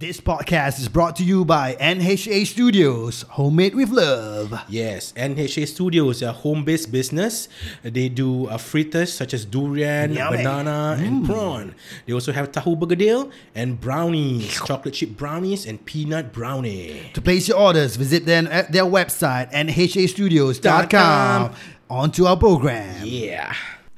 This podcast is brought to you by NHA Studios, homemade with love. Yes, NHA Studios, is a home-based business. They do uh, fritters such as durian, Yummy. banana, and prawn. They also have tahu bergedil and brownies, chocolate chip brownies and peanut brownie. To place your orders, visit them at their website, nhastudios.com. com. On to our program. Yeah.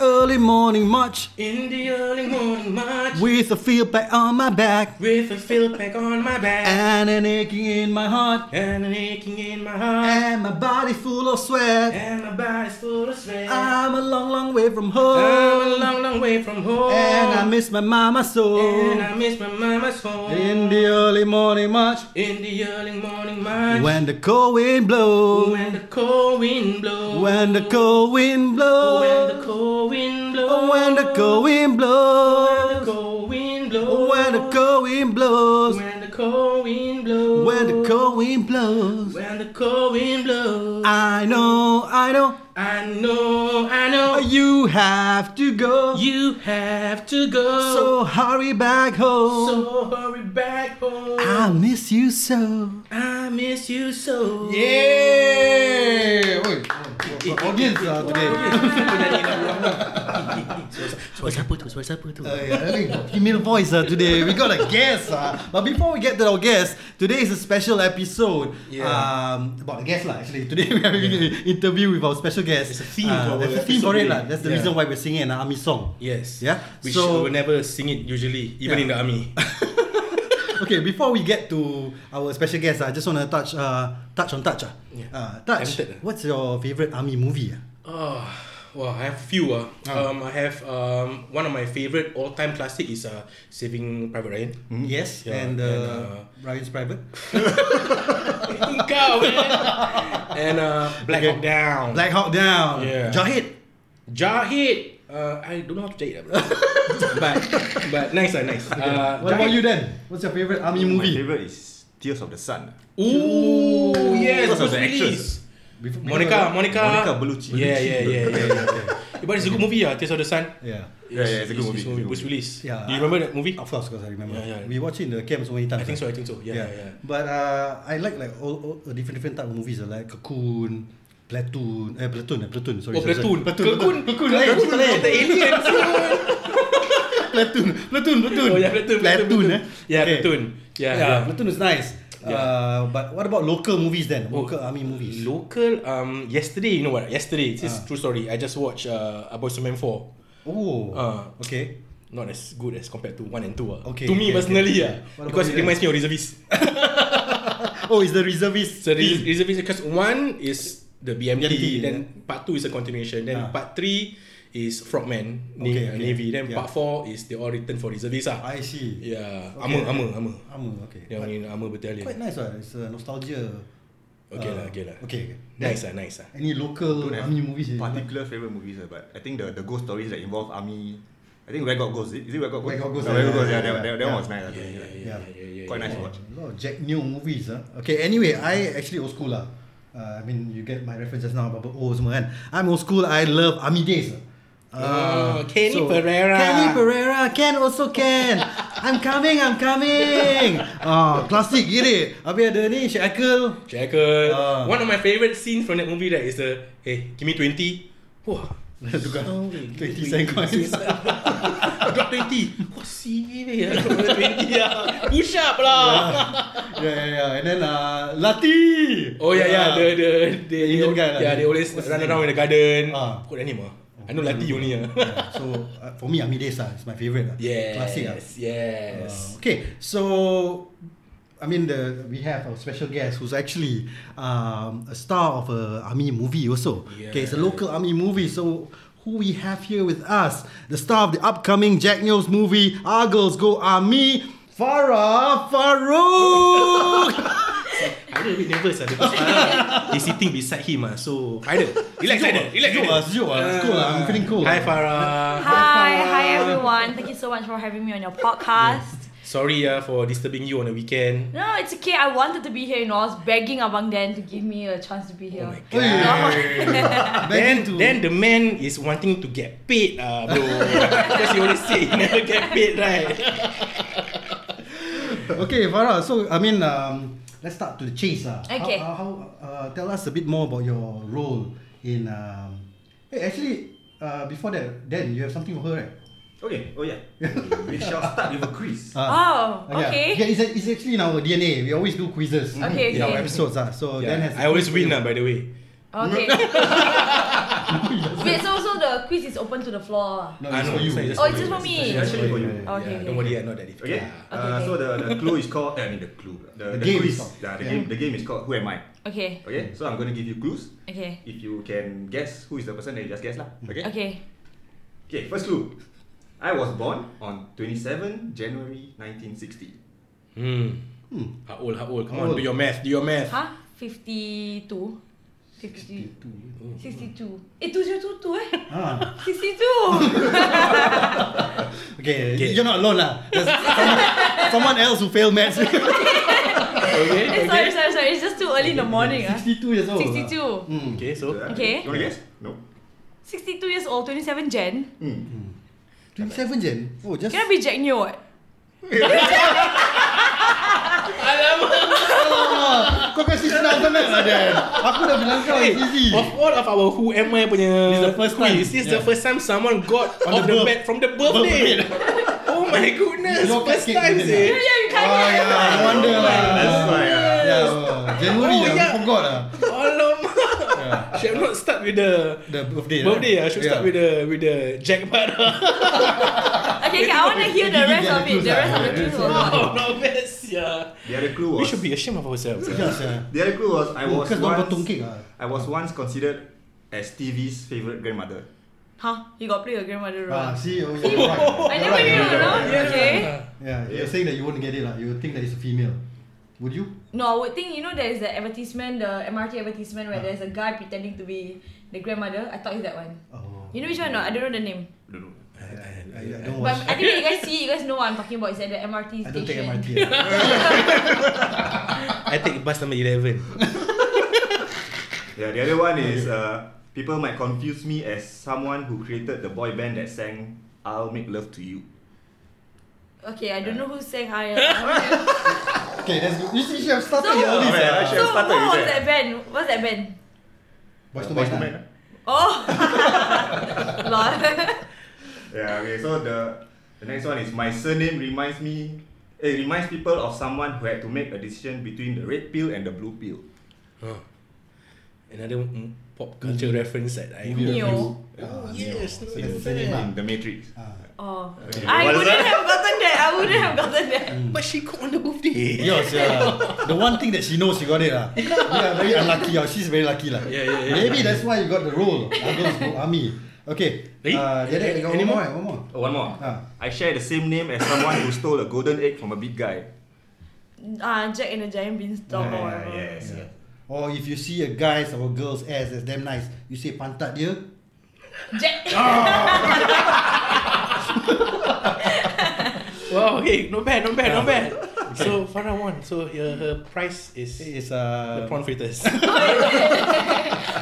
Early morning march, In the early morning march, with a field pack on my back, with a fill pack on my back and an aching in my heart, and an aching in my heart, and my body full of sweat. and my body's full of sweat. I'm a long, long way from home. I'm a long, long way from home, and I miss my mama so. and I miss my mama's home. In the early morning march, in the early morning march, when the cold wind blows, when the cold wind blows, when the cold wind blows. when the cold wind blows, oh, when the cold wind when the blows, cold wind oh, blows, when the cold oh, wind blows, when the cold wind blows, when the cold wind blows. when the cold wind blows. I know, I know, I know, I know, you have to go. you have to go. So hurry back home. so hurry back home. I miss you so. I miss you so. Yeah. Oi, audience uh, today. Suara siapa tu? Suara siapa tu? Uh, yeah, female voice uh, today. We got a guest. Uh. But before we get to our guest, today is a special episode. Yeah. Um, about the guest lah. Actually, today we are having an interview with our special guest. There's a theme Uh, for our There's a theme for it lah. That's the Yeah. reason why we're singing an army song. Yes. Yeah. We So- never sing it usually, even Yeah. in the army. Okay, before we get to our special guest, I just want to touch, uh, touch on touch. Uh. Yeah. Uh, touch. Tempted. What's your favorite army movie? Uh? Oh, well, I have a few. Uh. Ah. Um, I have um, one of my favorite all-time classic is uh, Saving Private Ryan. Yes, Yeah, and, uh, and, uh, Ryan's Private. Kau, man. and uh, Black Okay. Hawk Down. Black Hawk Down. Yeah. Jahid. Jahid. Uh, I don't know how to jahit, bro. but but nice, uh, nice. Uh, What about you then? What's your favorite army My movie? favorite is Tears of the Sun. Ooh, yes, Because of Bruce the Willis. actress. Before- Monica, Monica. Monica Bellucci. Yeah, yeah, yeah, yeah. yeah. but it's a good movie, uh, Tears of the Sun. Yeah. Yeah, yeah, it's a good movie, it's a good Bruce movie. Willis. Yeah. Do you remember that movie? Of course, because I remember. Yeah, yeah. We watched it in the camp so many times. I think so. I think so. Yeah, yeah, yeah. But uh, I like like all, all uh, different different type of movies uh, like Cocoon, Platoon, eh Platoon, eh, Platoon. Sorry, Oh, sorry, Platoon. sorry. Platoon. Platoon, lain, cerita lain. The aliens. Platoon, Platoon, Platoon. Oh, yeah, Platoon. Platoon, eh. Yeah, Okay. Platoon. Yeah, Yeah, yeah. Platoon is nice. Uh, but what about local movies then? Oh, Local army movies. Local. Um, yesterday, you know what? Yesterday, this is Ah. true story. I just watched uh, A Boys to Men 4. Oh. Ah. okay. Not as good as compared to 1 and 2. Uh. Okay, To me okay, personally, okay. ah, What because it reminds me of reservist. Oh, it's the reservist. So res- reservist because one is the BMT, BMT, then yeah. part two is a continuation, then Ah. part three is Frogman Okay, uh, okay. Navy, then Yeah. part four is they all return for reservist ah. I see. Yeah, Okay, armor, okay. armor, armor. Armor, okay. Yang But in armor battalion. Quite nice lah. It's a nostalgia. Okay uh, lah, okay lah. Okay, okay. Nice ah, nice ah. Any local Don't have army movies? particular favorite movies, uh, but I think the, the ghost stories that involve army. I think Where God Goes. Is it, Where God Goes? Where God Goes, Where yeah, God Goes. yeah, Yeah, that, yeah, that, that yeah. one was nice. Yeah, yeah, yeah, Yeah. yeah, yeah. Quite nice to yeah. watch. A lot of Jack Neo movies ah. Okay, anyway, I actually old school lah. Uh, I mean, you get my reference just now about oh semua kan. I'm old school. I love Army Days. Oh, Kenny Pereira. Kenny Pereira. Ken also can. I'm coming, I'm coming. Oh, classic, get it. Habis ada ni, Sheikh Akil. Jackal. Ah. One of my favorite scenes from that movie that is the hey, give me 20. Wah. Tukar Sorry, 20 cent coins. Drop 20. Wah, serious. Drop 20 lah. Push up lah. yeah, yeah, yeah. And then uh, Lati. Oh yeah, yeah. Ah. The the the Indian guy lah. Yeah, they always What's run around in the garden. Ah. What that name ah? I know Lati only ah. Yeah, so uh, for me, Army Days lah. It's my favorite lah. Yes. Classic lah. Yes. Uh, okay, so I mean the we have a special guest who's actually um, a star of a army movie also. Okay, it's a local army movie. So who we have here with us, the star of the upcoming Jack Neo's movie, Our Girls Go Army, Farah Farook. Farah a bit nervous lah because Farah is sitting beside him ah. So Farah, relax Farah, relax Sejuk ah, sejuk ah. It's cool ah. I'm feeling cool. Hi Farah. Hi, hi everyone. Thank you so much for having me on your podcast. Sorry uh, for disturbing you on the weekend. No, it's okay. I wanted to be here. You know, I was begging Abang Dan to give me a chance to be here. Oh my god. then, Begging to- then the man is wanting to get paid, uh, bro. because he always say he never get paid, right? Okay, Farah. So I mean, um, let's start to the chase ah. Okay. How, how, uh, tell us a bit more about your role in. Um, hey, actually, uh, before that, then you have something for her, right? Okay, oh yeah. we shall start with a quiz. Uh, Oh, okay. Yeah, it's, it's actually in our DNA. We always do quizzes. Okay, In our episodes ah. So Yeah, then has I always win, uh, by the way. Okay. Wait, so so the quiz is open to the floor. No, it's for you. so it's Oh, it's just for me. It's actually for you. Yeah, yeah, Okay, yeah, okay. don't worry, uh, not that difficult. Okay. Yeah. Uh, Okay, so the, the clue is called. I mean the clue. The, The the, game quiz. is called- Yeah, the yeah. game. The game is called Who Am I? Okay. Okay. So I'm gonna give you clues. Okay. If you can guess who is the person, then you just guess lah. Okay. Okay. Okay. First clue. I was born on 27 January 1960. Hmm. Hmm. How old? How old? Come How on, old? do your math. Do your math. Huh? 52. 50. 62. Eh, 202 eh? Ah. 62. Okay, Okay. you're not alone lah. There's someone, someone else who failed maths. Okay. Eh, sorry, sorry, sorry. It's just too early in the morning. ah. 62 years old. 62. Hmm. Okay, so Okay. You wanna guess? No. 62 years old, 27 Jan. Hmm. 27 Jan. Oh, just. Can I be Jack Neo what? Ah, kau kasi senang sangat lah Dan. Aku dah bilang kau it's easy. Of all of our Who Am I punya This is the first time. This is the Yeah. first time someone got On the the, bed from the birthday. oh my goodness, You first time sih. Yeah, yeah, you can't. Oh yeah, no wonder lah. That's why. Yeah, oh, January Oh, lah, yeah. forgot lah. Alamak. Yeah. Should have not start with the The birthday. birthday. lah. I should Yeah. start with the with the jackpot. Okay, okay, I want to hear the rest get of it. The rest ah? of the clues was oh, not bad, yeah. the other clue was. We should be ashamed of ourselves. Yes, yeah. The other clue was I was because once. cake ah. I was once considered as TV's favorite grandmother. Huh? You got play your grandmother role? Ah, see, oh, you're right. I You're never right, knew, you're you know? right, yeah. Okay. Yeah, you're saying that you won't get it lah. You think that it's a female. Would you? No, I would think, you know, there's the advertisement, the MRT advertisement where there's a guy pretending to be the grandmother. I thought it's that one. Oh. You know which one? No, I don't know the name. I don't know. I, I, I don't watch. But. I think when you guys see, you guys know what I'm talking about. It's at the MRT station. I don't take. MRT. ah. I take bus number 11. Yeah, the other one is uh, people might confuse me as someone who created the boy band that sang "I'll Make Love to You." Okay, I don't know who sang I. Okay, that's good. You see, you have started So- your list. Okay, I ah. should so have started what was that. that band? What's that band? Boys to Boyz Men. II. Oh, lol. Yeah, okay. So the the next one is my surname reminds me. It reminds people of someone who had to make a decision between the red pill and the blue pill. Huh. Another mm, pop culture reference that I Movie Neo. Ah, Yes, Neo. not the name, ah. The Matrix. Ah. Oh, Okay, I wouldn't that? have gotten that. I wouldn't have gotten that. But she got on the birthday. Yours, yeah. The one thing that she knows, she got it. lah. We are very unlucky. ah. She's very lucky. lah. Yeah, yeah, yeah. Maybe that's why you got the role. Others go army. Okay. Eh? Uh, got any one more? more? eh? One more. Oh, one more. Ah. I share the same name as someone who stole a golden egg from a big guy. Ah, Jack and the Giant Beanstalk or Yeah, whatever. yes. Yeah. Or if you see a guy's or a girl's ass that's damn nice, you say pantat dia. Jack. Wow, okay, not bad, not bad, not bad. So Farah won. So her, her price is It's the uh, prawn fritters.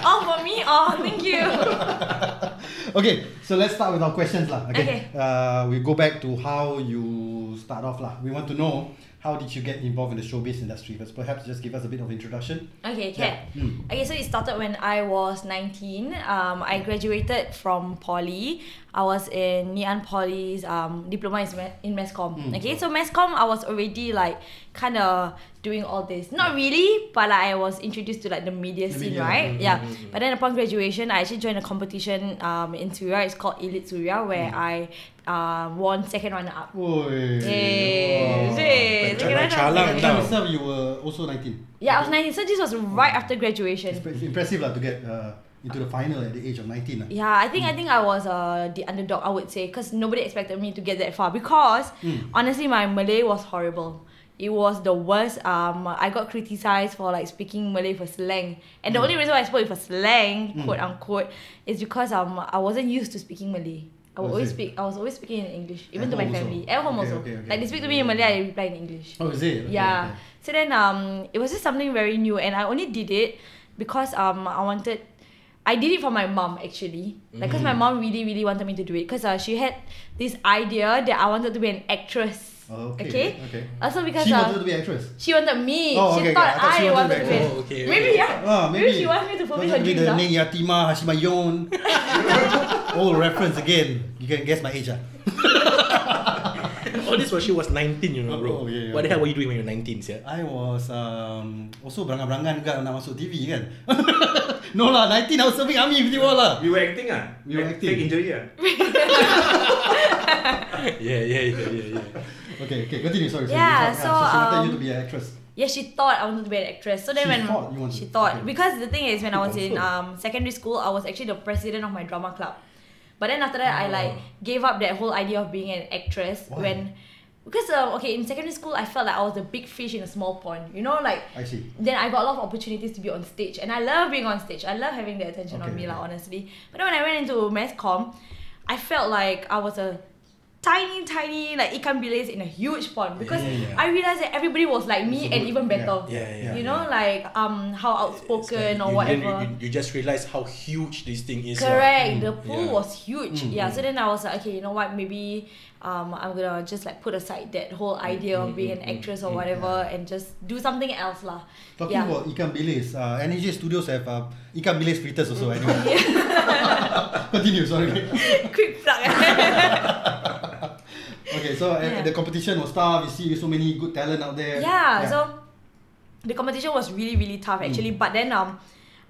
oh, for me? Oh, thank you. Okay, so let's start with our questions lah. Okay. Okay. Uh, we go back to how you start off lah. We want to know how did you get involved in the showbiz industry? But perhaps just give us a bit of introduction. Okay, can. Yeah. Mm. Okay, so it started when I was 19. Um, I graduated from poly. I was in Ngee Poly's um, diploma is ma- in mass comm. Mm. Okay, so mass comm, I was already like kind of doing all this. Not really, but like, I was introduced to like the media The scene, media, right? mm, Yeah. But then upon graduation, I actually joined a competition um, in Suria. It's called Elite Suria, where I um, won second runner up. Oi. Hey, hey, Macam second runner up. calang At the tau. time itself, you were also 19. Yeah, I was 19. So this was right after graduation. It's impressive lah to get uh, into the final at the age of 19. lah. Yeah, I think I think I was uh, the underdog. I would say because nobody expected me to get that far. Because Mm. honestly, my Malay was horrible. it was the worst. Um, I got criticized for like speaking Malay for slang, and the Mm. only reason why I spoke it for slang, quote unquote, is because um I wasn't used to speaking Malay. I would always it? speak. I was always speaking in English, even to my home also? family. At home Okay, also, okay, okay. like they speak to me in Malay, I reply in English. Oh, is it? Okay, yeah. So then um it was just something very new and I only did it because um I wanted I did it for my mom actually. Like cuz my mom really really wanted me to do it cuz uh, she had this idea that I wanted to be an actress. Oh, okay. Okay? Okay. Also because She uh, wanted to be actress. she wanted me. Oh, she okay, okay. thought I thought she I, wanted wanted to be actress. Oh, okay, maybe okay. yeah. Ah, maybe. she wants me to fulfill her dreams. the ah. Neng Yatima Hashimayon. oh, reference again. You can guess my age, ah. All this while she was 19, you know, Oh, bro. yeah, yeah, what the hell were you doing when you were 19, sia? I was um, also berangan-berangan juga nak masuk TV kan. no lah, 19 I was serving army with you all lah. We were acting ah. We were acting. Fake injury ah. yeah, yeah, yeah, yeah, yeah. Okay, okay, continue. Sorry, sorry. Yeah, so, so, she wanted you um, to be an actress. Yeah, she thought I wanted to be an actress. So then She when thought you wanted- she thought okay. because the thing is when I was in confirm. um secondary school, I was actually the president of my drama club. But then after that, I like gave up that whole idea of being an actress Why? when because um, okay in secondary school I felt like I was a big fish in a small pond. You know, like I see. then I got a lot of opportunities to be on stage, and I love being on stage. I love having the attention on me, okay. Honestly, but then when I went into mass comm, I felt like I was a tiny, tiny like ikan bilis in a huge pond because Yeah, yeah. I realized that everybody was like me So and even better. Yeah, yeah, you know, like um how outspoken or you, whatever. You, you, you just realize how huge this thing is. lah. Correct. The Mm, pool yeah. was huge. Mm, yeah. mm. So then I was like, okay, you know what? Maybe um I'm gonna just like put aside that whole idea of mm, being an mm, actress or mm, whatever and just do something else lah. Talking yeah. about ikan bilis, uh, NHA Studios have uh, ikan bilis fritters also. Anyway. Continue. Sorry. Quick plug. Okay, so uh, Yeah. the competition was tough. You see so many good talent out there. yeah, so the competition was really really tough actually Mm. but then um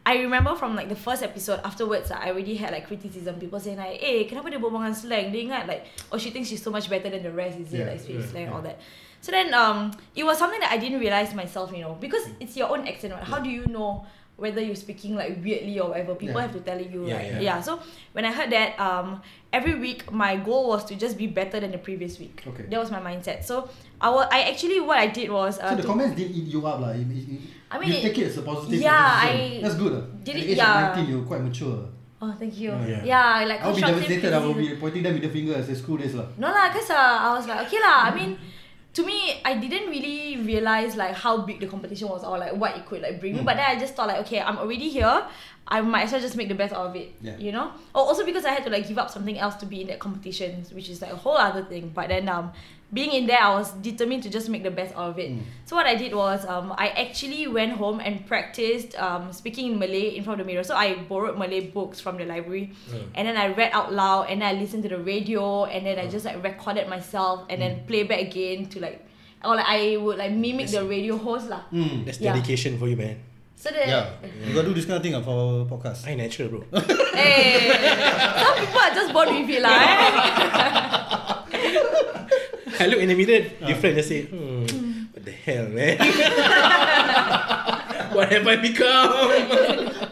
I remember from like the first episode afterwards I already had like criticism people saying like eh kenapa dia berbual dengan slang dia ingat like oh she thinks she's so much better than the rest is it Yeah, like speaking yeah, slang yeah. all that so then um it was something that I didn't realize myself you know because it's your own accent right? how do you know whether you're speaking like weirdly or whatever people Yeah. have to tell you Yeah, right yeah. yeah so when I heard that um every week my goal was to just be better than the previous week Okay. that was my mindset so I wa- I actually what I did was uh, So the to- comments didn't eat you up lah. It- it- it- I mean, you it- take it as a positive. yeah, criticism. I That's good. Uh. did At it- the age yeah. of 19, you're quite mature. Oh, thank you. Oh, yeah. Yeah, like I'll be devastated. I will be pointing them with the finger as the school days lah. No lah, cause uh, I was like, okay lah. I mean, to me, I didn't really realize like how big the competition was or like what it could like bring me. Mm. But then I just thought like, okay, I'm already here. I might as well just make the best out of it. Yeah. You know. Oh, also because I had to like give up something else to be in that competition, which is like a whole other thing. But then um, being in there, I was determined to just make the best out of it. Mm. So what I did was um, I actually went home and practiced um, speaking in Malay in front of the mirror. So I borrowed Malay books from the library, Mm. and then I read out loud, and then I listened to the radio, and then I just like recorded myself, and then play back again to like, or like I would like mimic the radio host lah. Mm. That's Yeah. dedication for you, man. So the Yeah, you gotta do this kind of thing ah for our podcast. I natural, bro. hey, some people are just born with it lah. Eh? I look in the mirror, different. Just say, hmm, what the hell, man? what have I become?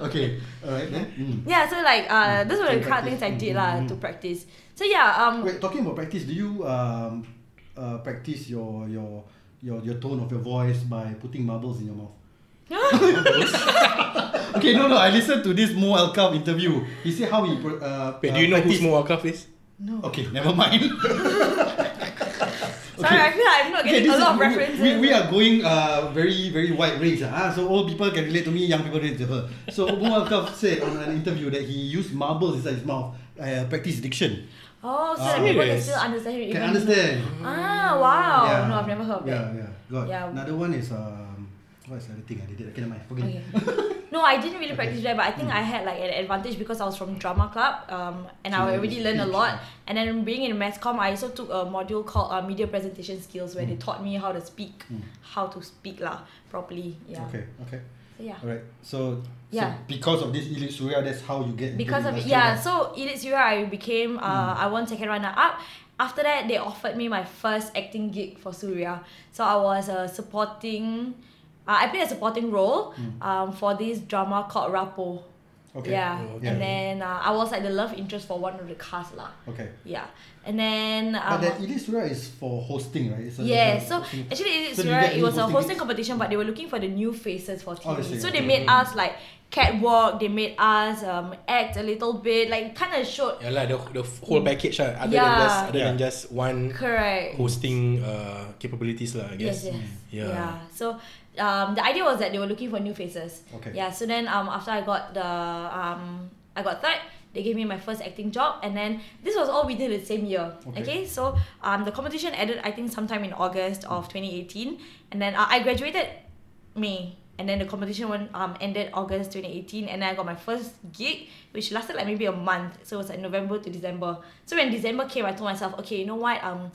Okay, alright then. Mm. yeah, so like uh, those were the kind of things I did lah Mm, mm, to mm. practice. So yeah, um, Wait, talking about practice, do you um uh, practice your your your your tone of your voice by putting marbles in your mouth? okay, no, no. I listened to this Mo Elkaf interview. He said how he uh, Wait, uh, do you know who Smo Akaf is? no. Okay, never mind. Sorry, I feel like I'm not getting this a lot of is- we- references. We, we are going uh, very very wide range ah. So old people can relate to me, young people relate to her. So Mo Elkaf said on an interview that he used marbles inside his mouth, uh, practice diction. Oh, so that people can still understand you. Can understand. Ah, wow. Yeah. No, I've never heard of Yeah, that. yeah. Got Yeah. another one is um, what's the other thing I did? Okay, never mind. Forget it. No, I didn't really practice that, but I think I had like an advantage because I was from drama club, um, and I already learned a lot. And then being in mass comm, I also took a module called uh, media presentation skills, where they taught me how to speak, Mm. how to speak lah properly. Yeah. Okay, okay. So yeah. Alright. So, Yeah. so because of this Elite Suria, that's how you get Because of it, yeah. So Elite Suria, I became uh, I won second runner up. After that, they offered me my first acting gig for Suria. So I was a supporting. Uh, I played a supporting role Hmm. um, for this drama called Rapo. Okay. Yeah. Oh, okay. And then uh, I was like the love interest for one of the cast lah. Okay. Yeah. And then um, But that Elite Surya is for hosting, right? It's a- Yeah, it's so hosting- actually it's So do right, it new was a hosting hosting gigs? competition, but they were looking for the new faces for Oh, TV. see, so okay. they made us like catwalk, they made us um, act a little bit, like kind of showed. Yeah lah, the, the whole package lah. Other than just other than just one Correct. hosting uh, capabilities lah. I guess. Yes, yes. Yeah. Yeah. So um, the idea was that they were looking for new faces. Okay. Yeah. So then um, after I got the um, I got third. They gave me my first acting job, and then this was all within the same year. Okay. Okay. so um, the competition ended I think sometime in August of 2018, and then uh, I graduated May, and then the competition one um ended August 2018, and then I got my first gig, which lasted like maybe a month. So it was like November to December. So when December came, I told myself, okay, you know what, um,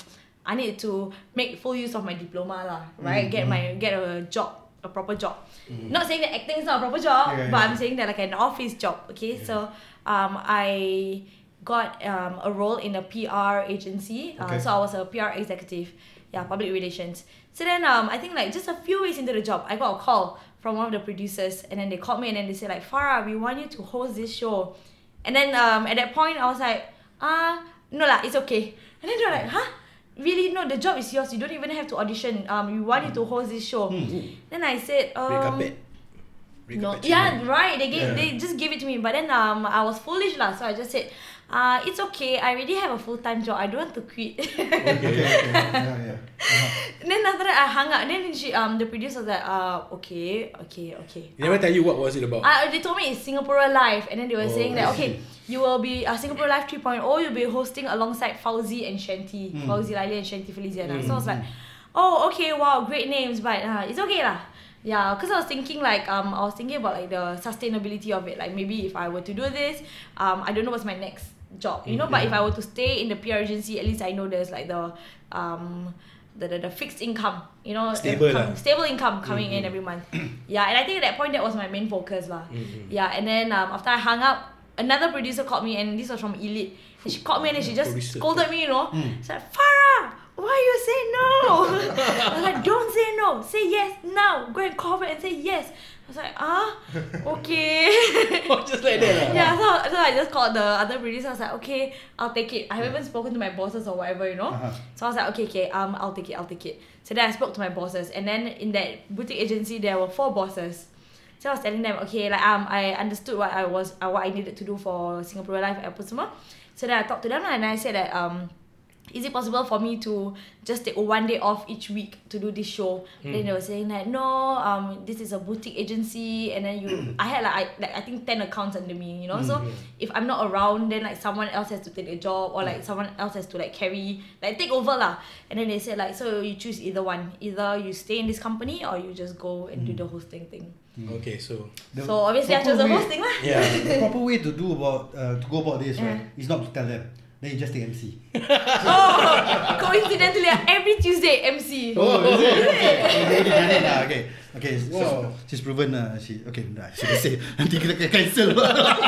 I need to make full use of my diploma lah, right? Get my get a job, a proper job. Not saying that acting is not a proper job, Yeah, but yeah. I'm saying that like an office job. Okay, so um, I got um, a role in a PR agency. Uh, Okay. So I was a PR executive, yeah, public relations. So then um, I think like just a few weeks into the job, I got a call from one of the producers, and then they called me and then they said like Farah, we want you to host this show, and then um, at that point I was like, ah, no lah, it's okay. And then they're like, huh? Really? No, the job is yours. You don't even have to audition. Um, we want you to host this show. Then I said, um, Red no, yeah, right. They gave, Yeah. they just gave it to me, but then um, I was foolish lah. So I just said, uh, it's okay. I already have a full time job. I don't want to quit. Okay, okay. Yeah, yeah. Uh-huh. then after that, I hung up. Then she, um, the producer was like, uh, okay, okay, okay. They never tell you what was it about. Uh, they told me it's Singapore Live, and then they were Oh, saying that okay, you will be uh, Singapore Live 3.0. You'll be hosting alongside Fauzi and Shanti, Mm. Fauzi Laili and Shanti Feliciana. So I was Mm. like, oh okay, wow, great names, but uh, it's okay lah. Yeah, because I was thinking like um I was thinking about like the sustainability of it. Like maybe if I were to do this, um I don't know what's my next job, you know. But if I were to stay in the PR agency, at least I know there's like the um the, the, the fixed income, you know, Stable com- lah. stable income coming in every month. yeah, and I think at that point that was my main focus lah. Yeah, and then um, after I hung up, another producer called me, and this was from Elite. And she called me and then she just Producer. scolded me, you know. She's like, Farah, why you say no? I was like, don't say no, say yes now. Go and call back and say yes. I was like, ah, okay. just like that lah. yeah, so, so I just called the other producer. I was like, okay, I'll take it. I haven't even spoken to my bosses or whatever, you know. Uh-huh. So I was like, okay, okay, um, I'll take it, I'll take it. So then I spoke to my bosses, and then in that boutique agency, there were four bosses. So I was telling them, okay, like um, I understood what I was, uh, what I needed to do for Singapore Live apa semua. So then I talked to them and I said that um, is it possible for me to just take one day off each week to do this show? Then they were saying that no, um, this is a boutique agency, and then you, I had like I, like I think ten accounts under me, you know. So if I'm not around, then like someone else has to take the job, or like someone else has to like carry, like take over lah. And then they said like, so you choose either one, either you stay in this company or you just go and do the hosting thing. Okay, so The so obviously I chose the hosting lah. yeah. The proper way to do about uh, to go about this, Yeah. right, is not to tell them. Then you just take MC. oh, coincidentally, every Tuesday MC. Oh, is it? Okay, already done it lah. Okay, okay. So, Wow. she's proven uh, she okay. Nah, she say nanti kita kena cancel.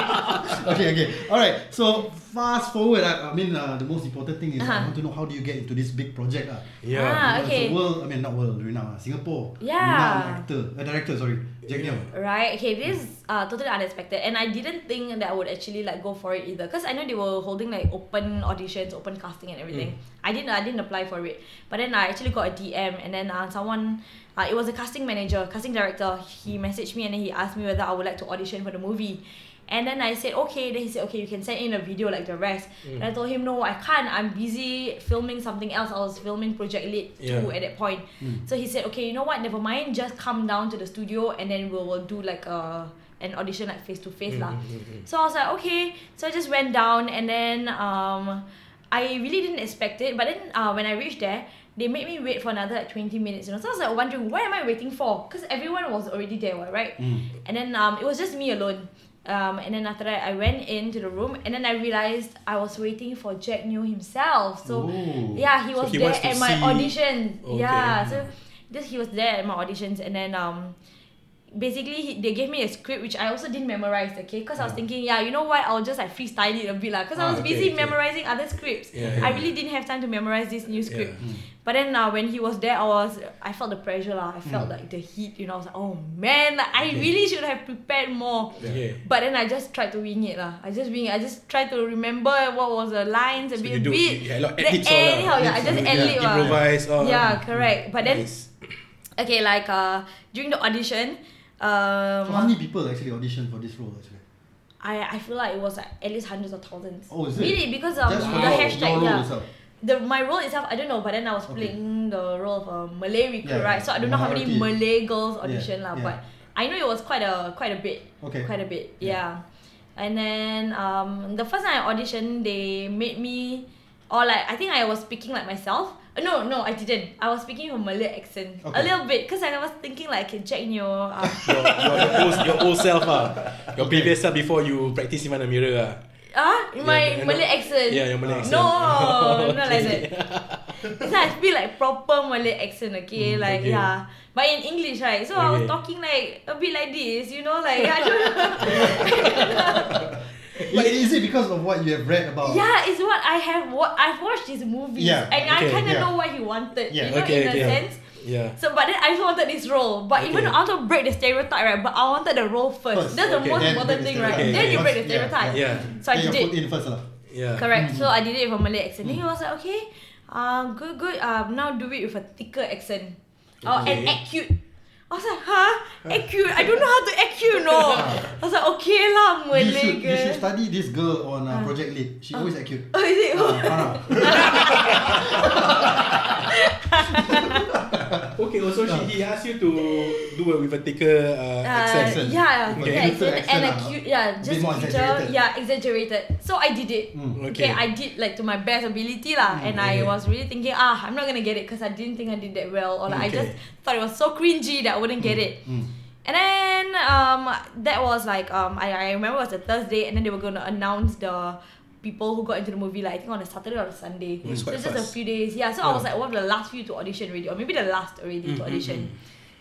okay, okay. Alright. So fast forward. I, I mean, uh, the most important thing is I Uh-huh. want to know how do you get into this big project lah. Yeah. Ah, Because okay. The world, I mean not world, renowned, uh, Singapore. Yeah. Renowned actor, uh, director, sorry, Jack Neo. Right. Okay. This is uh, totally unexpected, and I didn't think that I would actually like go for it either. Cause I know they were holding like open auditions, open casting, and everything. I didn't. I didn't apply for it, but then I actually got a DM, and then uh, someone. Uh, it was a casting manager, casting director. He messaged me and then he asked me whether I would like to audition for the movie. And then I said okay. Then he said okay, you can send in a video like the rest. And I told him no, I can't. I'm busy filming something else. I was filming Project Yeah. 2 at that point. So he said okay, you know what? Never mind. Just come down to the studio and then we'll, we'll do like a an audition like face to face lah. So I was like okay. So I just went down and then um, I really didn't expect it. But then uh, when I reached there. They made me wait for another like 20 minutes, you know. So I was like wondering, what am I waiting for? Because everyone was already there, right? And then um, it was just me alone. Um, and then after that, I went into the room, and then I realized I was waiting for Jack Neo himself. So Ooh. yeah, he So was he there at my see- audition. Okay. Yeah, so just he was there at my auditions, and then um, basically he, they gave me a script which I also didn't memorize. Okay, because I was thinking, yeah, you know what? I'll just like freestyle it a bit lah. Because I Ah, was okay, busy okay. memorizing other scripts. Yeah, I yeah. really didn't have time to memorize this new script. Yeah. But then uh, when he was there, I was I felt the pressure lah. I felt like the heat. You know, I was like, oh man, like, I really should have prepared more. But then I just tried to wing it lah. I just wing it. I just tried to remember what was the lines a So bit, you do- a bit. yeah, like ad-libs all anyhow, yeah, I just Yeah. ad. Improvise. Yeah, correct. But then Nice. okay, like uh during the audition, um, So how many people actually auditioned for this role actually? I I feel like it was like at least hundreds of thousands. Oh, is it? Really? Because um, Just the hashtag, yeah. itself. The my role itself, I don't know, but then I was Okay. playing the role of a Malay recruit, Yeah, right? So I don't know how many. Malay girls Yeah, audition lah, yeah. but I know it was quite a quite a bit, Okay. quite a bit, Yeah. yeah. And then um, the first time I auditioned, they made me, or like I think I was speaking like myself. Uh, No, no, I didn't. I was speaking with a Malay accent a Okay. little bit because I was thinking like okay, Jack Neo. Uh, your, your, your, old, your old self ah. Your previous self before you practice in front of the mirror ah. Ah, my Yeah, no- Malay accent. Yeah, your Malay accent. No, not like that. This one I feel like proper Malay accent, okay? Mm, like okay. yeah. But in English, right? So I was Okay. talking like a bit like this, you know, like I don't know. But is it because of what you have read about? yeah, it's what I have. What I've watched his movies, Yeah, and I okay, kind of yeah. know what he wanted. Yeah, you know, okay, in a okay. sense. Yeah. So, but then I also wanted this role. But even Okay. though I want to break the stereotype, right? But I wanted the role first. First, That's the okay. most Then important the thing, right? stereotype. Then you Okay. break the Yeah, stereotype. Yeah. So I Get your did. foot in first lah. Yeah. Correct. So I did it with a Malay accent. Then he was like, okay, um, good, good. Um, now do it with a thicker accent. Oh, and Okay. act cute. I was like, huh? Act cute? I don't know how to act cute, no. I was like, okay lah, You should, you girl. should study this girl on uh, Project Lead. She always act cute. Oh, is it? Ah, Farah. Okay, also she, he asked you to do it with a thicker uh, Uh, accent. yeah, Okay. yeah, Thicker accent, and a accent, cute, ah. yeah, just more cuter, yeah, exaggerated. So I did it. Mm. Okay. Okay. I did like to my best ability lah, and I okay. was really thinking, ah, I'm not gonna get it because I didn't think I did that well, or like I Okay. just thought it was so cringy that I wouldn't get it. Mm. And then um, that was like um, I, I remember it was a Thursday, and then they were gonna announce the people who got into the movie like I think on a Saturday or a Sunday. Mm, so just a few days. Yeah. So I was like one of the last few to audition already, or maybe the last already to Mm, mm, audition.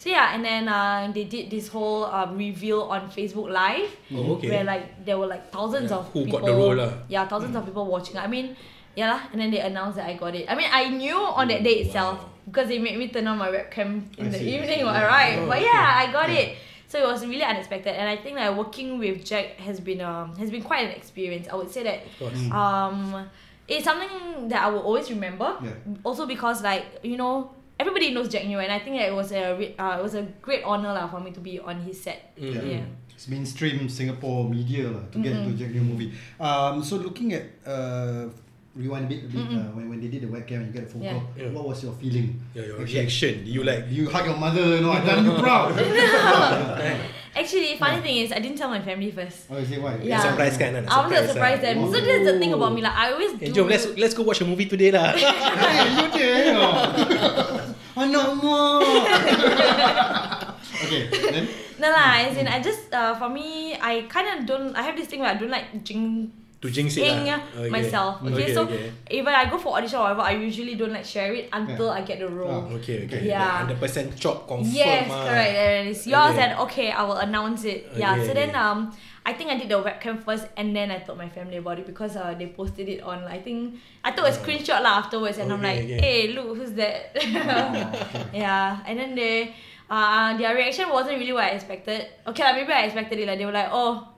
So yeah, and then uh, they did this whole um, reveal on Facebook Live, Oh, okay. where like there were like thousands Yeah, of who people. got the role lah. Yeah, thousands of people watching. I mean, yeah lah, and then they announced that I got it. I mean, I knew on that day itself because they made me turn on my webcam in I the see, evening, see. alright. Oh, but okay. yeah, I got Yeah. it. So it was really unexpected, and I think that working with Jack has been um has been quite an experience. I would say that. Mm. um it's something that I will always remember. Yeah. Also because like you know everybody knows Jack Neo, and I think that it was a re- uh, it was a great honor lah for me to be on his set. Mm. Yeah. It's mainstream Singapore media lah to get Mm-mm. into Jack Neo movie. Um, so looking at uh, rewind a bit, a bit Mm-mm. uh, when, when they did the webcam and you get a phone Yeah. call, Yeah. what was your feeling? Yeah, your Actually, reaction. You like You hug your mother, you know, I done you proud. Actually, funny thing is I didn't tell my family first. oh, is it why? Yeah. surprise kan? I to surprise them. So that's the thing about me. Like I always Hey, do. jom, let's let's go watch a movie today lah. Hey, you there? Anak mo. okay, then No lah, as in I just uh, for me I kind of don't. I have this thing where I don't like jing to jinx it lah. Okay. myself. Okay, Okay, so okay. even I go for audition or whatever, I usually don't like share it until I get the role. Oh. Okay, okay. Yeah. Hundred percent chop confirm. Yes, ah. correct. And it's yours, Okay. and okay, I will announce it. Yeah. So then, um, I think I did the webcam first, and then I told my family about it because uh, they posted it on. I think I took a screenshot lah afterwards, and I'm like, hey, look, who's that? yeah. And then they, uh, their reaction wasn't really what I expected. Okay, lah, maybe I expected it. Like they were like, oh.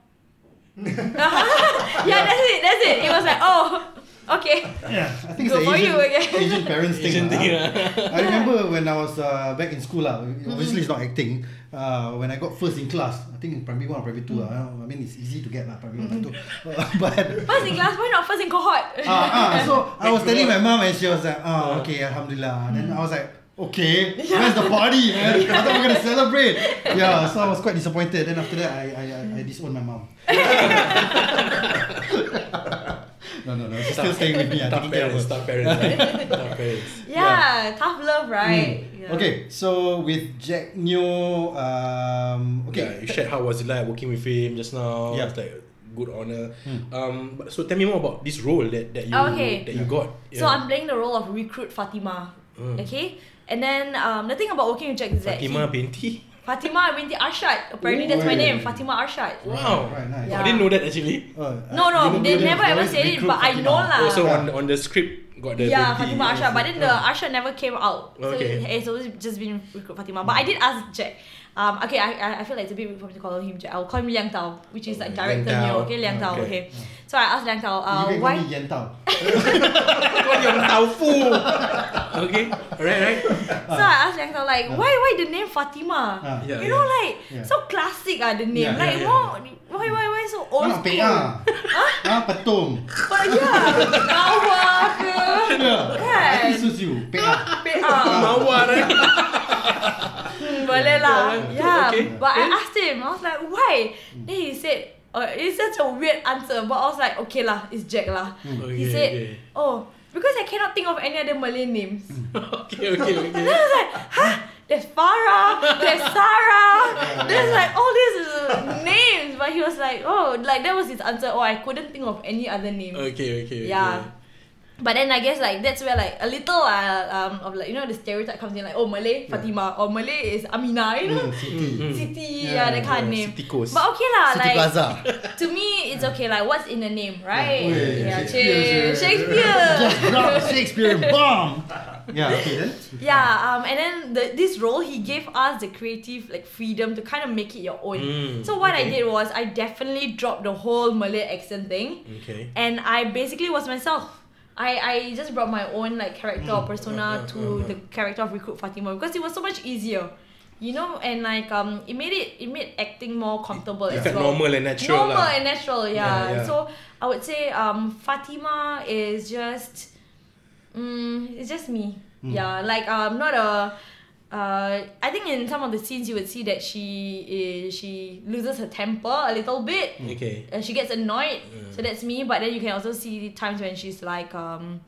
yeah, that's it. That's it. It was like, oh, okay. yeah, I think it's for Asian, you again. Asian parents thing. Asian lah, thing, ah. I remember when I was uh, back in school lah. Obviously, it's not acting. Uh, when I got first in class, I think in primary one or primary two. lah. I mean, it's easy to get lah, primary one, primary two. Uh, but First in class, why not first in cohort? ah, ah, so I was telling my mom and she was like, oh, okay, alhamdulillah. Then I was like, okay, where's the party, man? I thought we were gonna celebrate. Yeah, so I was quite disappointed. Then after that, I I, I, I disowned my mom. no, no, no. She's still staying with me. I'm Tough taking care of parents, her. tough parents, right? tough parents. yeah, tough love, right? Mm. Yeah. Okay, so with Jack Neo, um, Okay, okay, you shared how was it like working with him just now. Yeah. It's like good honor. Hmm. Um, but so tell me more about this role that, that you Okay. that you got. So I'm playing the role of recruit Fatima. Mm. Okay, and then um, the thing about working with Jack is that Fatima he, binti. Fatima binti Arshad. Apparently that's my Ooh. name, Fatima Arshad. Wow. Right, nice. Yeah. I didn't know that actually. Oh, No, no, they never ever said it, but I Fatima. know lah. Also on on the script got the yeah, binti Fatima Arshad, but then the Yeah. Arshad never came out. So Okay. it's always just been recruit Fatima. But I did ask Jack. Um, okay, I, I I feel like it's a bit weird for me to call him Jack. I'll call him Liang Tao, which is like Liang director Tao. Neo. Okay, Liang Tao. Okay. Okay. So I asked Liang Tao, uh, You can call why? me Yan Tao. Okay. Alright, right. So I asked Liang Tao like, why why the name Fatima? Ah. Yeah, you know, yeah. like Yeah. so classic ah the name. Yeah, like yeah, more, why why why so old Nak school? PA. Ah, petum. But yeah, Nawa ke? Yeah. Kan? I think suits you. PA. PA. Mawar Boleh lah. Yeah. Okay. But I asked him, I was like, why? Then he said, uh, it's such a weird answer. But I was like, okay lah, it's Jack lah. He Okay, said, okay. oh, because I cannot think of any other Malay names. okay, okay, okay. Then I was like, huh? There's Farah, there's Sarah, there's like all these uh, names. But he was like, oh, like that was his answer. Oh, I couldn't think of any other name. Okay, okay. Yeah. okay. But then I guess like that's where like a little uh, um of like you know the stereotype comes in like oh Malay Fatima or Malay is Amina you know Mm, Siti. Mm. City Yeah, yeah, that kind of name. City Coast. But okay lah like Plaza. to me it's okay like what's in the name right? Yeah. Yeah, Shakespeare. Shakespeare. Shakespeare. Just Shakespeare bomb. Yeah, okay then. Yeah, um, and then the, this role he gave us the creative like freedom to kind of make it your own. Mm, so what I did was I definitely dropped the whole Malay accent thing. Okay. and I basically was myself. I, I just brought my own like character or persona uh, to uh, uh. the character of Recruit Fatima because it was so much easier. You know, and like um it made it it made acting more comfortable It as well. normal and natural Normal lah. and natural, yeah. Yeah, yeah. So I would say um Fatima is just mm, it's just me. Yeah, like um not a uh, I think in some of the scenes you would see that she is she loses her temper a little bit. Okay. uh, she gets annoyed. So that's me. But then you can also see times when she's like um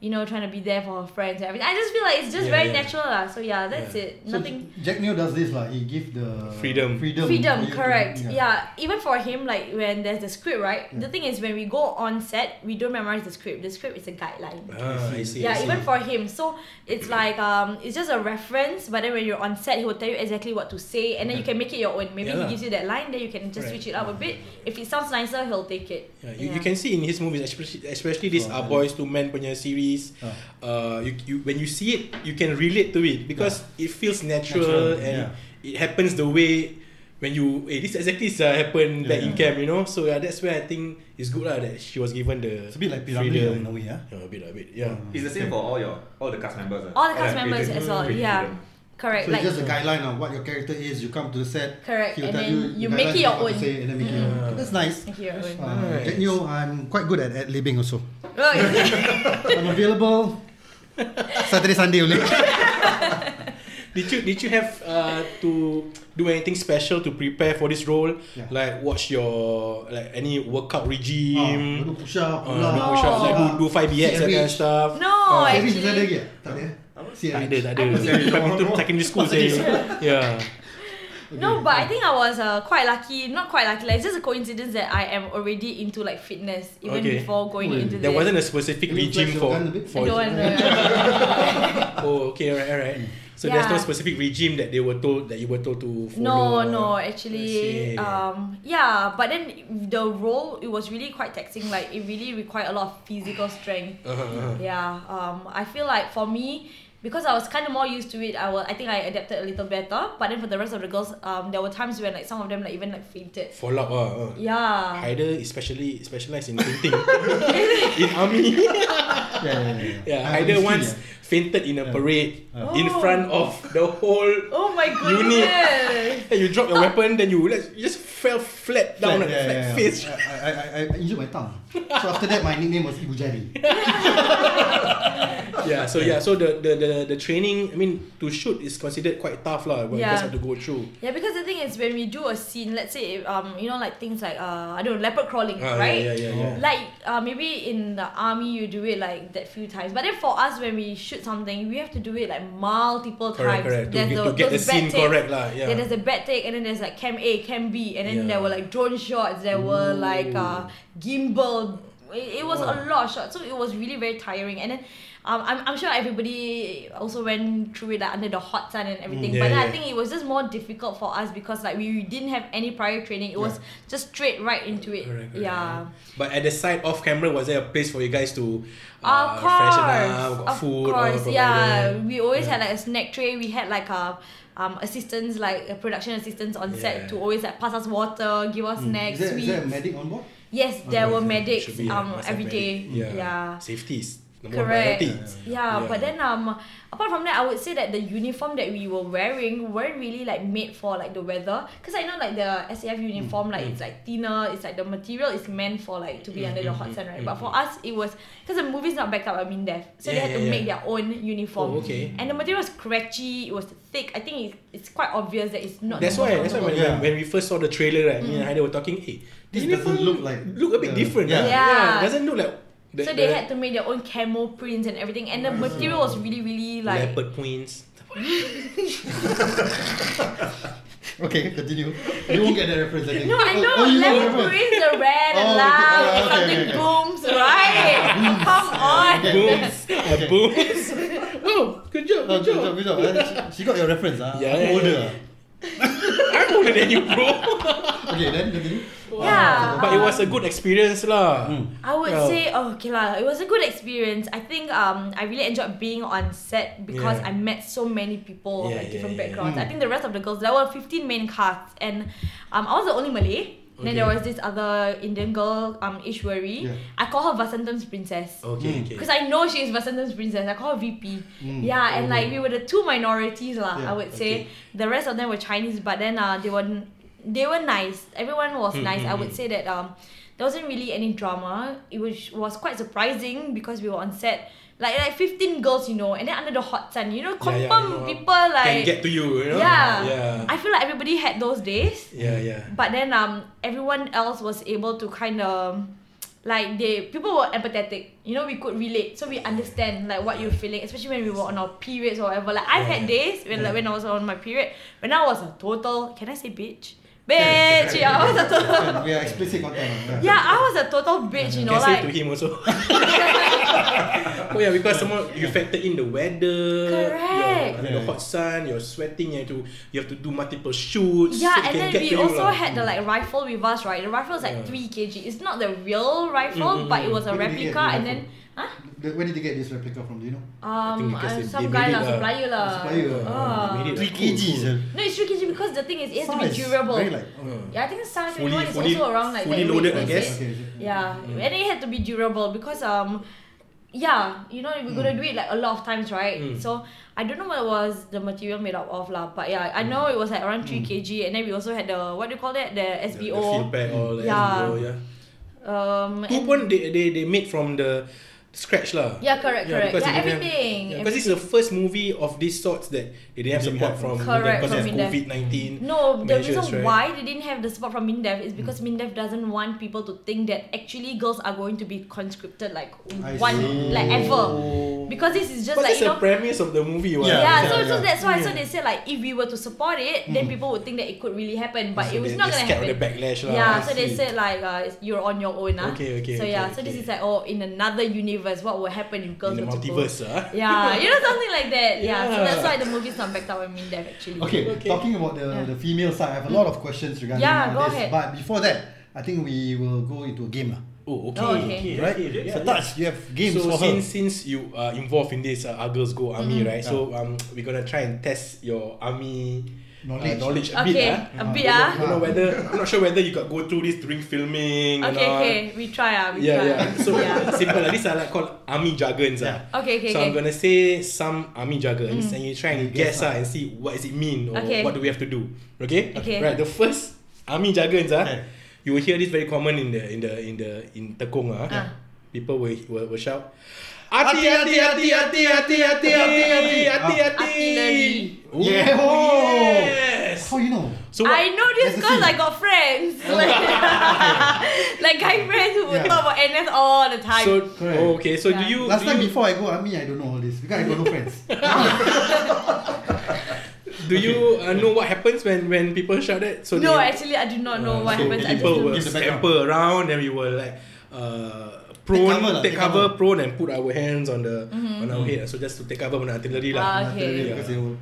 you know trying to be there for her friends and everything i just feel like it's just Yeah, very yeah. natural lah. so yeah that's Yeah. it So nothing Jack Neo does this lah. He give the Freedom. Freedom. freedom for you to- correct yeah. even for him like when there's the script right the thing is when we go on set we don't memorize the script the script is a guideline Ah, I see. I yeah, see. even for him. So it's like um, it's just a reference, but then when you're on set, he will tell you exactly what to say, and then you can make it your own. Maybe Yeah he gives you that line, then you can just Correct. switch it up a bit. If it sounds nicer, he'll take it. Yeah, you, you can see in his movies, especially especially this Oh, Boys to Men punya series. Ah. Uh, you, you when you see it, you can relate to it because it feels natural, Natural, and yeah. it happens the way when you eh, this exactly is, uh, happened back in Yeah. camp, you know. So yeah, that's where I think it's good lah that she was given the It's a bit like freedom. in a way, yeah. Yeah, a bit, a bit, yeah. Mm. It's the same for all your all the cast members. ah. All the cast Yeah, members as well. Yeah, freedom. Correct. So like it's just a guideline of what your character is. You come to the set. Correct, He'll and tell then you, you make it your own. Say, and then make it your own. That's nice. Thank you. Owen. Uh, Nice. Neo, I'm quite good at, at living also. Oh, it? I'm available Saturday, Sunday only. Did you did you have uh, to do anything special to prepare for this role? Yeah. Like watch your like any workout Ah, regime? do push up, Uh, up. do push up, like do, do 5 BX that kind of stuff. no, Oh, Ah, Savage ada actually. lagi tak? Tak ada? Tak ada, tak ada. Badminton Oh, secondary school oh, saya. Yeah. No, but I think I was uh, quite lucky. Not quite lucky. Like it's just a coincidence that I am already into like fitness even Okay. before going Oh, into There this. wasn't a specific regime for for I don't want to. Oh, okay, alright, alright. So there's no specific regime that they were told that you were told to No, follow. no, I actually, um, yeah, but then the role it was really quite taxing. Like it really required a lot of physical strength. Uh-huh, uh-huh. Yeah, um, I feel like for me, because I was kind of more used to it, I will, I think I adapted a little better. But then for the rest of the girls, um, there were times when like some of them like even like fainted. Follow up, uh, uh. Yeah. Haider especially specialized in fainting in army. Yeah, yeah, yeah. Yeah, Ah, Haider once yeah. Fainted in a Yeah. parade Oh. in front of the whole. Oh my Unit. goodness. And you drop your weapon, then you like, you just fell flat down Flat, on yeah, flat yeah, yeah. face. I, I, I, I injured my tongue. So after that, my nickname was Ibu Jari. yeah, so yeah, so the, the the the training, I mean, to shoot is considered quite tough lah. What you Yeah. guys have to go through. Yeah, because the thing is when we do a scene, let's say um you know like things like uh I don't know leopard crawling, Ah, right? Yeah, yeah, yeah. yeah. Like uh, maybe in the army you do it like that few times, but then for us when we shoot something, we have to do it like multiple Correct, times. correct. To There's get, the, to get the scene correct lah. Yeah. Yeah, there's a bad take, and then there's like cam A, cam B, and then Yeah. there were like drone shots. There were like uh, gimbal. It, it was a lot of shots, so it was really very tiring. And then um, I'm, I'm sure everybody also went through it like under the hot sun and everything. Mm, yeah, but then I think it was just more difficult for us because like we didn't have any prior training. It was just straight right into it. Correct, correct, yeah. But at the side off camera, was there a place for you guys to of uh, course, freshen up, of food, course, yeah. We always Yeah. had like a snack tray. We had like a um assistants, like a production assistants on Yeah. Mm. set to always like pass us water, give us Is snacks, there, is sweets. there a medic on board? Yes, there were medics um every medic. day. Yeah. yeah. Number one Correct. priority. Yeah, Yeah. but then um apart from that I would say that the uniform that we were wearing weren't really like made for like the weather because I know like the SAF uniform mm, like mm. it's like thinner it's like the material is meant for like to be mm, under the hot sun right but for us it was because the movie's not backed up I mean, MINDEF so they Yeah, had to yeah, make their own uniform Oh, okay. and the material was scratchy it was thick I think it, it's quite obvious that it's not That's why. That's why when, Yeah. when we first saw the trailer, right, me and Haida were talking. Hey, This uniform doesn't look like look a bit the- different. yeah. right? Yeah. it doesn't look like. The, so they had to make their own camo prints and everything and the material was really really like leopard points. Okay, continue. You won't get the reference, I think. No, I Oh, know. oh, you know the Leopard reference. print the red and Oh, okay. loud Oh, and okay, something okay, okay. booms, right? Come on. Booms, uh, booms. oh, good job, Oh, good good job. job, good job. Uh, She, she got your reference. Uh. Yeah, I'm yeah, older. yeah. Older than you, bro. Okay, then continue. Yeah. But it was a good experience, lah. Mm. I would Yeah. say, oh, okay lah. It was a good experience. I think um I really enjoyed being on set because Yeah. I met so many people of Yeah, like yeah, different yeah. backgrounds. Mm. I think the rest of the girls there were 15 main casts and um I was the only Malay. Then there was this other Indian girl, um Ishwari. Yeah. I call her Vasantham's princess. Okay, Mm. okay. Because I know she is Vasantham's princess. I call her VP. Mm. Yeah, and like we were the two minorities lah. Yeah, I would say okay. the rest of them were Chinese, but then uh, they were they were nice. Everyone was Mm, nice. mm, I would mm. say that um there wasn't really any drama. It was was quite surprising because we were on set. Like like 15 girls, you know, and then under the hot sun, you know, Yeah, yeah, confirm you know, people Can like get to you, you know? yeah. Yeah. I feel like everybody had those days. yeah, yeah. But then um everyone else was able to kind of like they people were empathetic. You know, we could relate. So we understand like what you're feeling, especially when we were on our periods or whatever. Like I've had Yeah. days when like Yeah. when I was on my period, when I was a total can I say bitch? Bitch, yeah, I was a total Yeah, we are explicit content. Yeah, I was a total bitch, you know, Can say like to him also. oh yeah, because some more you factor in the weather, Correct. You're, the hot sun, you're sweating, you have to you have to do multiple shoots. Yeah, so and can then we you also lah. had the like rifle with us, right? The rifle is like Yeah. three kg. It's not the real rifle, Mm, mm, but it was a get replica, and then? The- Where did you get this replica from? Do you know? Um, think because uh, some guy lah, uh, supplier lah. supplier. Ah. Made it, Three uh, kg, cool. No, it's 3 kg because the thing is, it has to be durable. Very like. Uh, Yeah, I think SAR Fully- 21 is fully- also around like fully that. loaded, weight, I guess. Okay, okay. Yeah, Mm. and it had to be durable because um, yeah, you know we're gonna do it like a lot of times, right? Mm. So I don't know what was the material made up of lah, but yeah, I know it was like around three kg, and then we also had the what do you call that? The The, the SBO. pad or the Yeah. SBO, yeah. Um, Two and- pun they, they they made from the scratch lah. Yeah, correct, correct. Yeah, they didn't everything, Yeah, because it's the first movie of these sorts that they didn't have Didn't support have from Correct, because from of Mindef. COVID nineteen. No, the reason right? why they didn't have the support from MINDEF is because MINDEF doesn't want people to think that actually girls are going to be conscripted like I one see. like ever. Because this is just But like that's you the know premise of the movie, what? yeah, Yeah, so yeah, so that's why so they say like if we were to support it, then people would think that it could really happen, but So it was they- not they're gonna happen. the backlash yeah, I so they said like uh, you're on your own, ah. Okay, okay, So yeah, so this is like oh in another universe, what will happen if girls in the were to go? multiverse, ah. Yeah, you know something like that. Yeah, so Yeah. that's why the movie's not backed up by MINDEF actually. Okay, Okay. talking about the, Yeah. the female side, I have a lot of questions regarding Yeah, uh, go this. ahead. But before that, I think we will go into a game. lah. Oh, okay, Oh, okay. Right? yeah, so, yeah. Touch, you have games so for since her. since you are involved in this uh, Our Girls Go Army, Mm-hmm. right? So um, we're gonna try and test your army Knowledge. uh, knowledge a bit. Okay, ah. a bit I ah. don't know whether I'm not sure whether you got go through this during filming. Okay, okay, we try ah, we Yeah, try. yeah. So yeah. simple. Like, these are like called army jargons. ah. Okay, okay, so okay. I'm gonna say some army jargons and you try and You guess guess ah and see what does it mean or Okay. what do we have to do. Okay? Okay. Right. The first army jargons ah, Okay. you will hear this very common in the in the in the in Tekong ah. Ah. People will, will, will shout. Hati hati hati hati hati hati hati hati hati hati. Artillery. Ooh, Yeah. Oh. Yes. How you know? So what- I know this There's a because. I got friends. Like, like guy friends who would Yeah. talk about NS all the time. So Correct. oh, okay. So do you Last do time you, before I go army, I don't know all this because I got no friends. do you uh, know what happens when when people shout that? So no, they- actually I do not know Uh, what so happens. People know. will Give the background. scamper around and we will like uh, prone, cover lah, take take cover, cover. prone, and put our hands on the on our head. So just to take cover on the artillery lah. Ah, Artillery, okay. Because they will,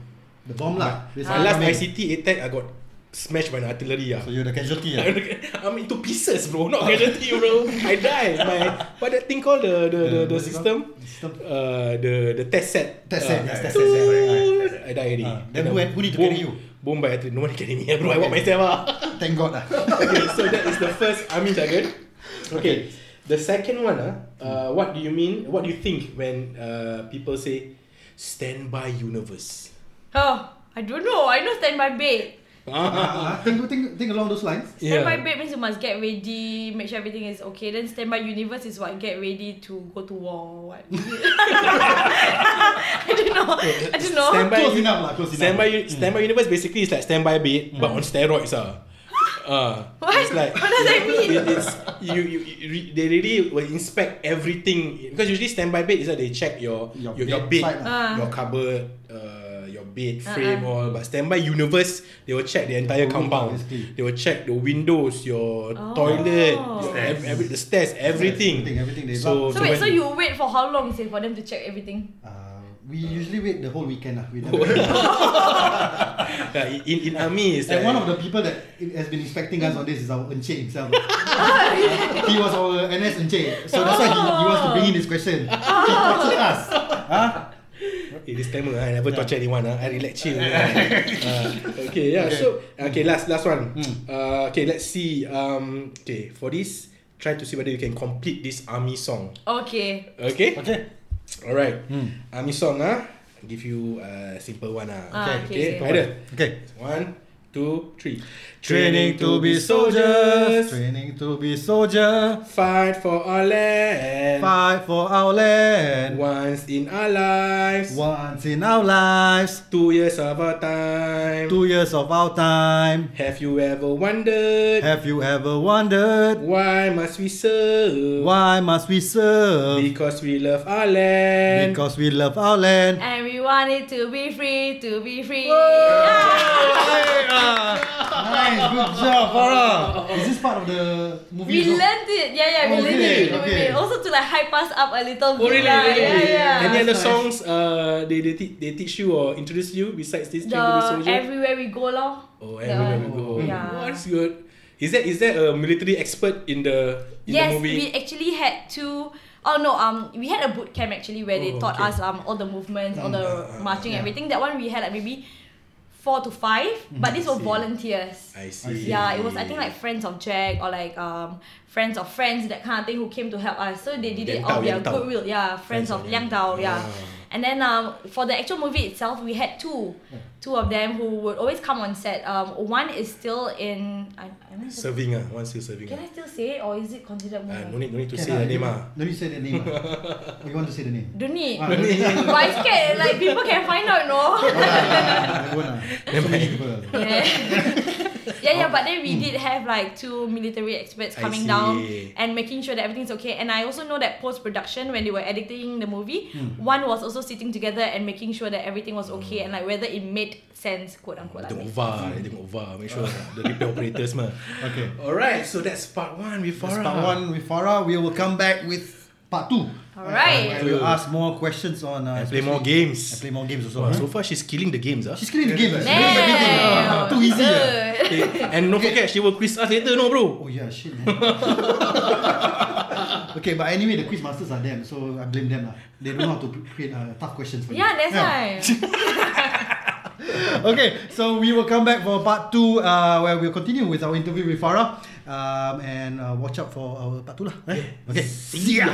the bomb lah. My basically last coming. ICT attack, I got smashed by the artillery. Ah. So you're the casualty. ah. I'm into pieces, bro. Not casualty, bro. I died. My what that thing called the the the, the what's it system? System. Uh, the the test set. Test set, Uh, yes, test set, right, I died already. Ah, then who- who need to Boom- carry you? Boom by artillery. No one carry me, bro. I walk myself. Ah. Thank God lah. okay, so that is the first army jargon. Okay, the second one, uh, uh, what do you mean? What do you think when uh, people say standby universe? Oh, I don't know. I know stand by bed. Ah, think, think, think along those lines. Stand by bed means you must get ready, make sure everything is okay. Then standby universe is what get ready to go to war. What? I don't know. I don't know. Standby, Close enough lah, close enough. standby, u- standby universe basically is like standby bed, but on steroids. Ah. Uh, What? It's like What does that mean? It, it's you, you, you they really will inspect everything because usually standby bed is like they check your Your your, your, bed bed, side lah. Ah. your cupboard, uh, your bed frame Ah, ah. all. But standby universe they will check the entire room, compound. basically. They will check the windows, your Oh. toilet, your Stairs. ev- every, the stairs, everything. Everything, everything they So, So wait, when- so you wait for how long say for them to check everything? Uh, we usually wait the whole weekend lah. We never. Yeah, in in army is and one of the people that has been inspecting us on this is our Encik himself. he was our NS Encik, so that's why he, he wants to bring in this question. He tortured us. Huh? Eh, disclaimer, I never torture anyone. ah. I relax chill. uh, okay, yeah. Okay. So, okay, last last one. Hmm. Uh, okay, let's see. Um, okay, for this, try to see whether you can complete this army song. Okay. Okay. Okay. Alright. Hmm. Army song, ah. Give you a simple one, ah. Ah, Okay. okay, Okay. okay. Okay. One, two, three. Training to be soldiers. Training to be soldier. Fight for our land. Fight for our land. Once in our lives. Once in our lives. Two years of our time. Two years of our time. Have you ever wondered Have you ever wondered why must we serve? why must we serve? Because we love our land. Because we love our land. And we want it to be free, to be free. Nice, good job, Farah. Is this part of the movie? We learned it. Yeah, yeah, we Oh, learned it. in the okay. movie. Also to like hype us up a little bit. Oh really? lah. really? Yeah, yeah. Any other Nice. songs uh, they they, te- they teach you or introduce you besides this Train to Be The Soldier? everywhere we go lor. oh, that everywhere we one. go. Yeah. Oh, that's good. Is that is that a military expert in the in yes, the movie? Yes, we actually had to. Oh no, um, we had a boot camp actually where they Oh, taught okay. us um all the movements, all Mm, the uh, marching, yeah. everything. That one we had like maybe four to five, but these were volunteers. I see. Yeah, it was I think like friends of Jack or like um friends of friends that kind of thing who came to help us. So they did it out of their goodwill. Yeah, friends, of Liang. Dao. Yeah. Ah. And then um for the actual movie itself, we had two, two of them who would always come on set. Um, one is still in. I, I Serving ah, one still serving. Can ah. I still say it or is it considered Uh, movie? no need no need to Can say the name ah. No need to say the name. ah. You want to say the name? Don't need. Ah, don't need. but I scared like people can find out, no? So many people. yeah. Yeah, yeah, but then we did have like two military experts coming down and making sure that everything's okay. And I also know that post production when they were editing the movie, Hmm. one was also sitting together and making sure that everything was okay and like whether it made sense, quote unquote. Like, eh, tengok VAR, make sure the repair operators mah. Okay. Alright, so that's part one with That's Farah. part one with Farah. We will come back with part two. Alright. Uh, we'll ask more questions on. Uh, And play more games. And play more games also. Wow, huh? so far she's killing the games ah. She's killing the game. ah. She knows everything. ah. Damn. Too easy. ah. Good. Okay, and don't forget she will quiz us later, no bro. Oh yeah, shit man. okay, but anyway, the quiz masters are them, so I blame them lah. They don't know how to create uh, tough questions for you. Yeah, that's why. okay, so we will come back for part two, uh, where we'll continue with our interview with Farah, um, and uh, watch out for our part two lah. eh? Okay, see ya.